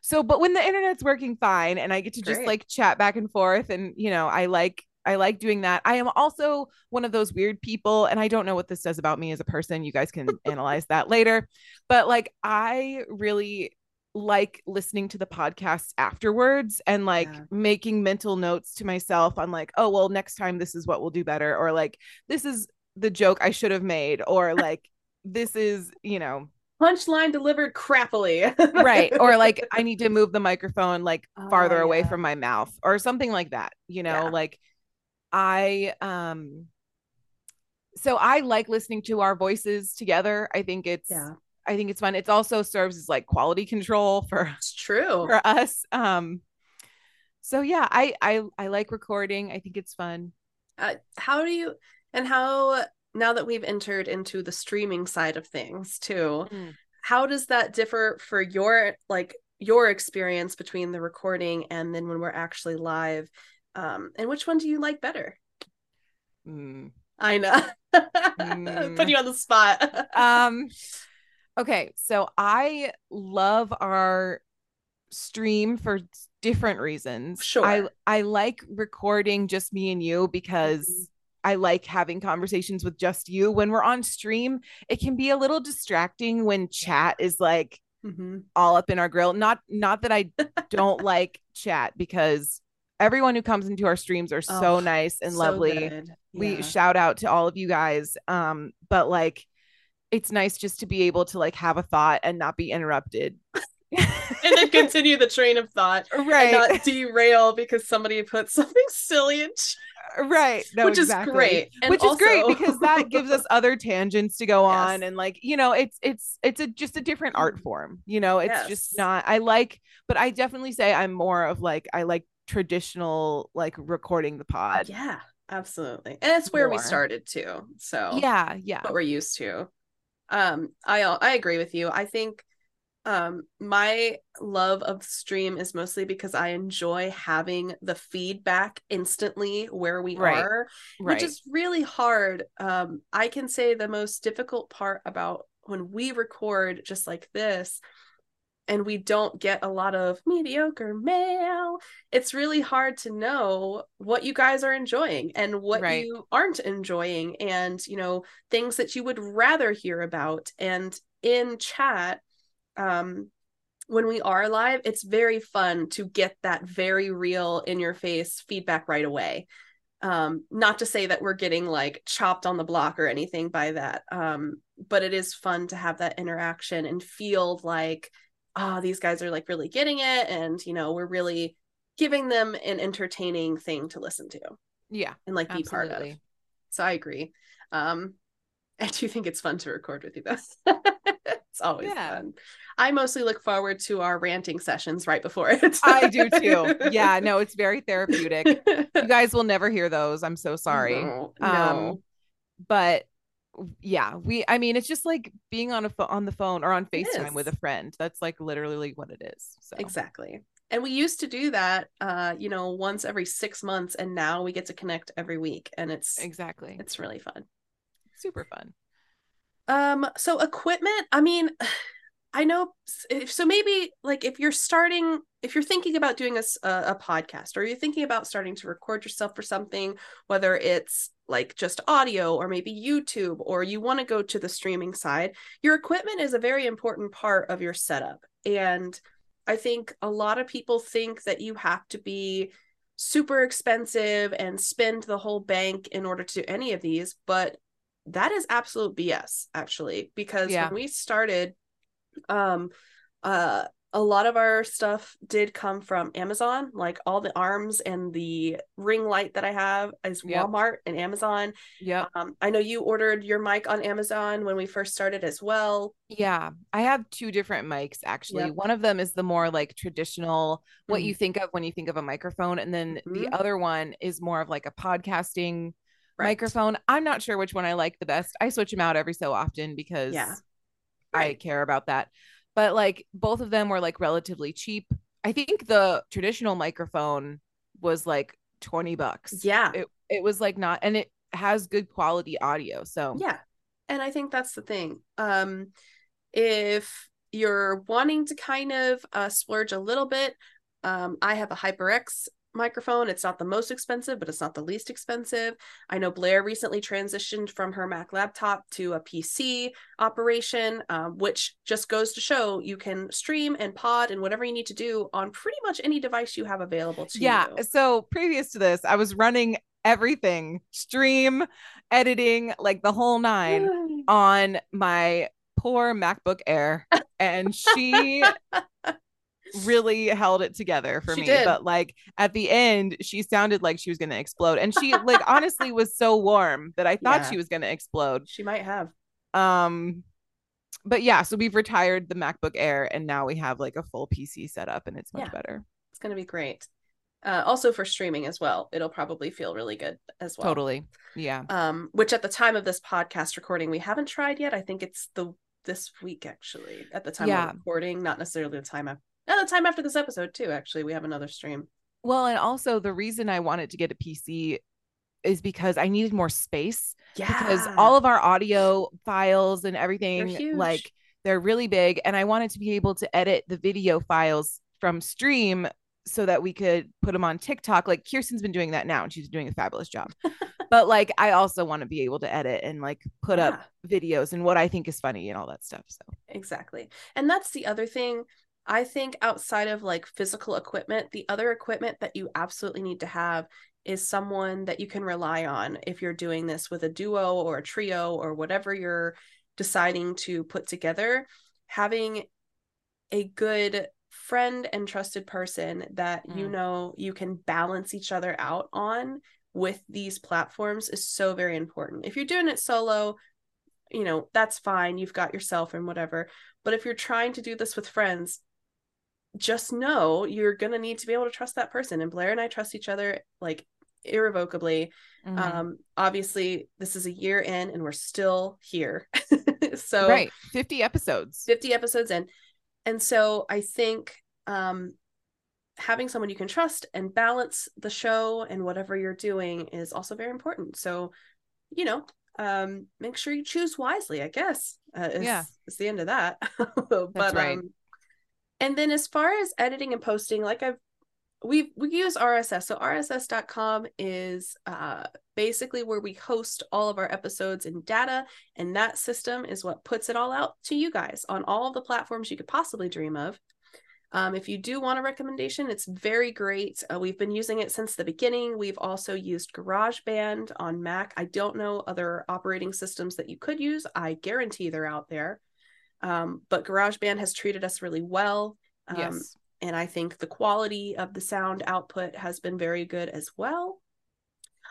so but when the internet's working fine and I get to just like chat back and forth and you know, I like I like doing that. I am also one of those weird people and I don't know what this says about me as a person. You guys can analyze that later. But like I really like listening to the podcasts afterwards and like Yeah. making mental notes to myself on like, oh well, next time this is what we'll do better or like this is the joke I should have made or like this is, you know, Punchline delivered crappily. right or like i need to move the microphone like Oh, farther ah, away from my mouth or something like that you know Yeah. like i um so i like listening to our voices together i think it's Yeah, i think it's fun It also serves as like quality control for it's true. for us um so yeah i i i like recording i think it's fun Uh, how do you and how now that we've entered into the streaming side of things too, Mm. how does that differ for your like your experience between the recording and then when we're actually live? Um, and which one do you like better? Mm. I know. Mm. Put you on the spot. um okay so i love our stream for different reasons Sure. i i like recording just me and you because Mhm. i like having conversations with just you when we're on stream it can be a little distracting when chat is like Mhm. all up in our grill not not that i don't like chat because everyone who comes into our streams are so Oh, nice and So lovely. good. we shout out to all of you guys um but like it's nice just to be able to like have a thought and not be interrupted. And then continue the train of thought and right. not derail because somebody put something silly in right. No, which exactly. is great. And which is great because that gives us other tangents to go on and like you know it's it's it's a just a different art form you know? It's Yes. just not i like but i definitely say i'm more of like i like traditional like recording the pod. Yeah absolutely. And it's where we started too so yeah yeah. what we're used to. Um i i agree with you. I think um my love of stream is mostly because i enjoy having the feedback instantly where we Right. are right. which is really hard. Um, I can say the most difficult part about when we record just like this and we don't get a lot of mediocre mail. It's really hard to know what you guys are enjoying and what Right. you aren't enjoying and you know things that you would rather hear about. And in chat um when we are live it's very fun to get that very real in your face feedback right away. Um not to say that we're getting like chopped on the block or anything by that um but it is fun to have that interaction and feel like ah these guys are like really getting it and you know we're really giving them an entertaining thing to listen to Yeah. and like be part of Absolutely. so i agree um i do think it's fun to record with you both it's always Yeah. fun i mostly look forward to our ranting sessions right before it I do too. Yeah, no, it's very therapeutic. You guys will never hear those. I'm so sorry. no, Um, no. But yeah, we I mean it's just like being on a pho- on the phone or on FaceTime with a friend. That's like literally what it is. So Exactly. And we used to do that uh, you know, once every 6 months and now we get to connect every week and it's exactly. it's really fun. super fun. Um so equipment, I mean, I know if, so maybe like if you're starting if you're thinking about doing a, a podcast or you're thinking about starting to record yourself for something whether it's like just audio or maybe YouTube or you want to go to the streaming side, your equipment is a very important part of your setup. And I think a lot of people think that you have to be super expensive and spend the whole bank in order to do any of these, but that is absolute BS actually because Yeah. when we started um uh a lot of our stuff did come from Amazon, like all the arms and the ring light that I have is Yep. Walmart and Amazon. Yep. Um, I know you ordered your mic on Amazon when we first started as well. Yeah, I have two different mics actually. Yep. One of them is the more like traditional, what you think of when you think of a microphone, and then the Mhm. other one is more of like a podcasting Right. microphone. I'm not sure which one I like the best. I switch them out every so often because Yeah. I care about that. But like both of them were like relatively cheap. I think the traditional microphone was like 20 bucks. Yeah. It it was like not and it has good quality audio. So Yeah. And I think that's the thing. Um if you're wanting to kind of uh splurge a little bit, um I have a HyperX microphone. It's not the most expensive, but it's not the least expensive. I know Blair recently transitioned from her Mac laptop to a PC operation, um, which just goes to show you can stream and pod and whatever you need to do on pretty much any device you have available to yeah. you. Yeah. So previous to this, I was running everything, stream, editing, like the whole nine on my poor MacBook Air. And she really held it together for She me. did. But like at the end, she sounded like she was gonna explode. And she like honestly was so warm that I thought Yeah. she was gonna explode. She might have. Um but yeah, so we've retired the MacBook Air and now we have like a full PC setup and it's much Yeah. better. It's going to be great. Uh, also for streaming as well. It'll probably feel really good as well. Totally. Yeah. Um, which at the time of this podcast recording, we haven't tried yet. I think it's the this week actually. At the time Yeah. of recording, not necessarily the time after. The time after this episode too. Actually, we have another stream. Well, and also the reason I wanted to get a PC is because I needed more space Yeah. because all of our audio files and everything huge. like they're really big and I wanted to be able to edit the video files from stream so that we could put them on TikTok like Kirsten's been doing that now and she's doing a fabulous job. but like I also want to be able to edit and like put up videos and what I think is funny and all that stuff. So Exactly. And that's the other thing. I think outside of like physical equipment, the other equipment that you absolutely need to have is someone that you can rely on if you're doing this with a duo or a trio or whatever you're deciding to put together. Having a good friend and trusted person that you Mm. know you can balance each other out on with these platforms is so very important. If you're doing it solo, you know, that's fine. You've got yourself and whatever. But if you're trying to do this with friends, just know you're going to need to be able to trust that person. And Blair and I trust each other like irrevocably. Mhm. Um, obviously, this is a year in and we're still here. so, right, 50 episodes. 50 episodes in. And so I think um having someone you can trust and balance the show and whatever you're doing is also very important. So, you know, um make sure you choose wisely, I guess. Uh, is, Yeah. is the end of that. but right. um And then as far as editing and posting, like I've we we use RSS. So rss.com is uh basically where we host all of our episodes and data and that system is what puts it all out to you guys on all the platforms you could possibly dream of. Um, if you do want a recommendation, it's very great. Uh, we've been using it since the beginning. We've also used GarageBand on Mac. I don't know other operating systems that you could use. I guarantee they're out there. Um, but GarageBand has treated us really well. Um, yes. And I think the quality of the sound output has been very good as well.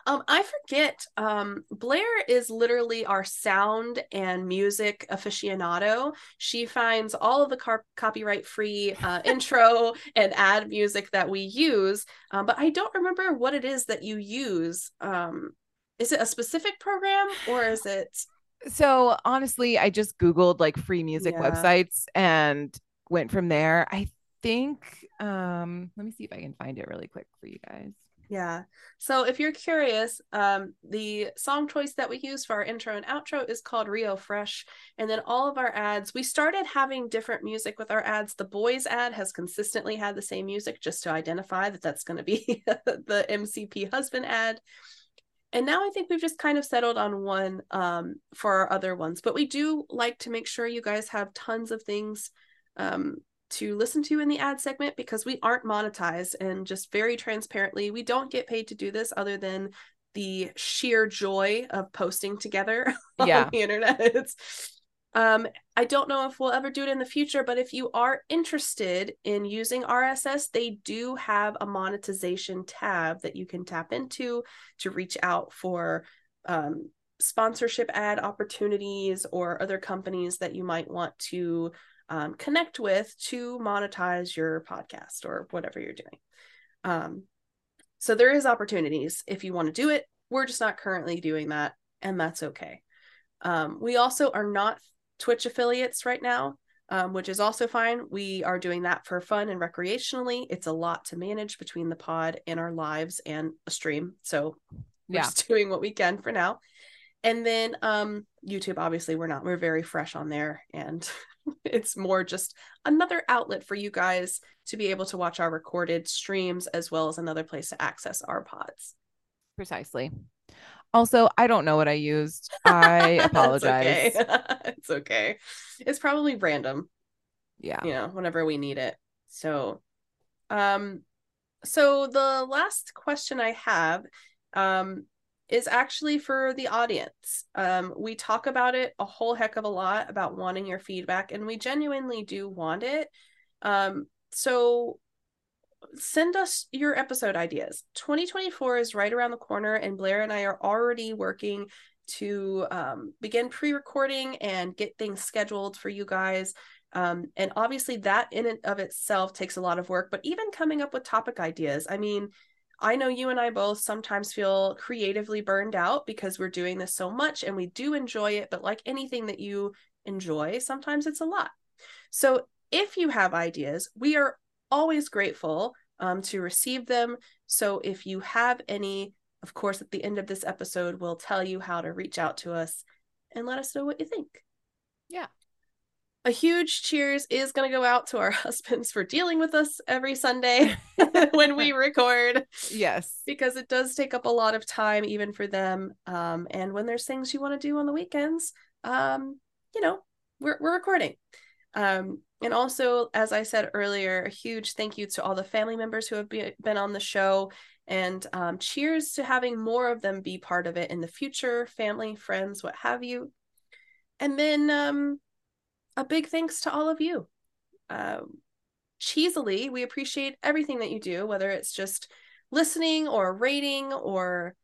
Um, I forget. Um, Blair is literally our sound and music aficionado. She finds all of the car- copyright free uh, intro and ad music that we use, um, but I don't remember what it is that you use. Um, is it a specific program or is it? So honestly, I just Googled like free music Yeah. websites and went from there. I think um let me see if I can find it really quick for you guys. Yeah. So if you're curious, um, the song choice that we use for our intro and outro is called Rio Fresh. And then all of our ads, we started having different music with our ads. The boys ad has consistently had the same music just to identify that that's going to be the MCP husband ad. And now I think we've just kind of settled on one um, for our other ones. But we do like to make sure you guys have tons of things um, to listen to in the ad segment because we aren't monetized and just very transparently we don't get paid to do this other than the sheer joy of posting together on the internet it's um i don't know if we'll ever do it in the future but if you are interested in using rss they do have a monetization tab that you can tap into to reach out for um sponsorship ad opportunities or other companies that you might want to um, connect with to monetize your podcast or whatever you're doing. Um, so there is opportunities if you want to do it. We're just not currently doing that, and that's okay. Um, we also are not Twitch affiliates right now, um, which is also fine. We are doing that for fun and recreationally. It's a lot to manage between the pod and our lives and a stream. So we're Yeah. just doing what we can for now. And then um YouTube, obviously, we're not. We're very fresh on there, and it's more just another outlet for you guys to be able to watch our recorded streams as well as another place to access our pods. Precisely. Also, I don't know what I used. I It's apologize. okay. it's okay. It's probably random, Yeah. you know, whenever we need it. So, um, so the last question I have, um, is actually for the audience. Um, we talk about it a whole heck of a lot about wanting your feedback, and we genuinely do want it. Um, so send us your episode ideas. 2024 is right around the corner, and Blair and I are already working to um, begin pre recording and get things scheduled for you guys. Um, and obviously, that in and of itself takes a lot of work, but even coming up with topic ideas. I mean, I know you and I both sometimes feel creatively burned out because we're doing this so much and we do enjoy it, but like anything that you enjoy, sometimes it's a lot. So if you have ideas, we are always grateful um, to receive them. So if you have any, of course, at the end of this episode, we'll tell you how to reach out to us and let us know what you think. Yeah. A huge cheers is going to go out to our husbands for dealing with us every Sunday when we record Yes. because it does take up a lot of time even for them um, and when there's things you want to do on the weekends um, you know we're, we're recording um, and also as i said earlier a huge thank you to all the family members who have be- been on the show. And um, cheers to having more of them be part of it in the future family friends what have you. And then um, a big thanks to all of you. Um, cheesily we appreciate everything that you do whether it's just listening or rating or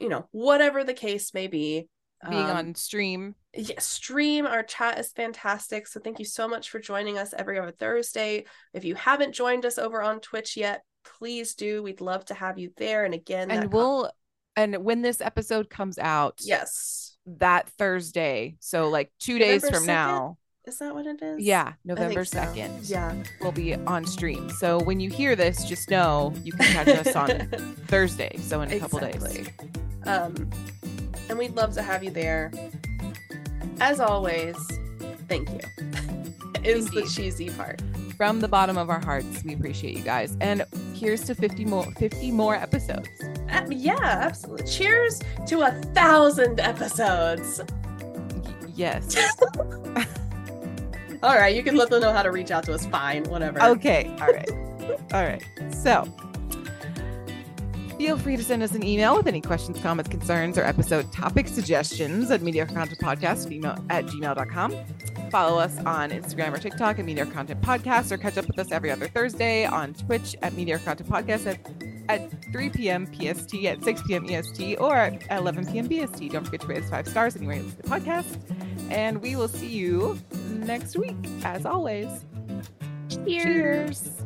you know whatever the case may be Being Um, on stream. yeah, stream our chat is fantastic so thank you so much for joining us every other thursday if you haven't joined us over on twitch yet please do we'd love to have you there and again And we'll and when this episode comes out, yes that Thursday, so like two days November from 2nd? now. is that what it is Yeah, November so. 2nd. yeah We'll be on stream. So when you hear this, just know you can catch us on Thursday. So in a couple days. Um, and we'd love to have you there. As always, thank you. is the cheesy part. from the bottom of our hearts. We appreciate you guys. And here's to 50 more 50 more episodes. Uh, yeah, absolutely. Cheers to a thousand episodes. Y- yes. All right, you can let them know how to reach out to us. Fine, whatever. Okay. All right. All right. So feel free to send us an email with any questions, comments, concerns, or episode topic suggestions at mediocre content podcast at, email, at gmail.com. Follow us on Instagram or TikTok at Mediocre Content Podcast, or catch up with us every other Thursday on Twitch at Mediocre Content Podcast at, at 3 p.m. PST, at 6 p.m. EST, or at 11 p.m. BST. Don't forget to rate us five stars anywhere you listen to the podcast. And we will see you next week, as always. Cheers. Cheers.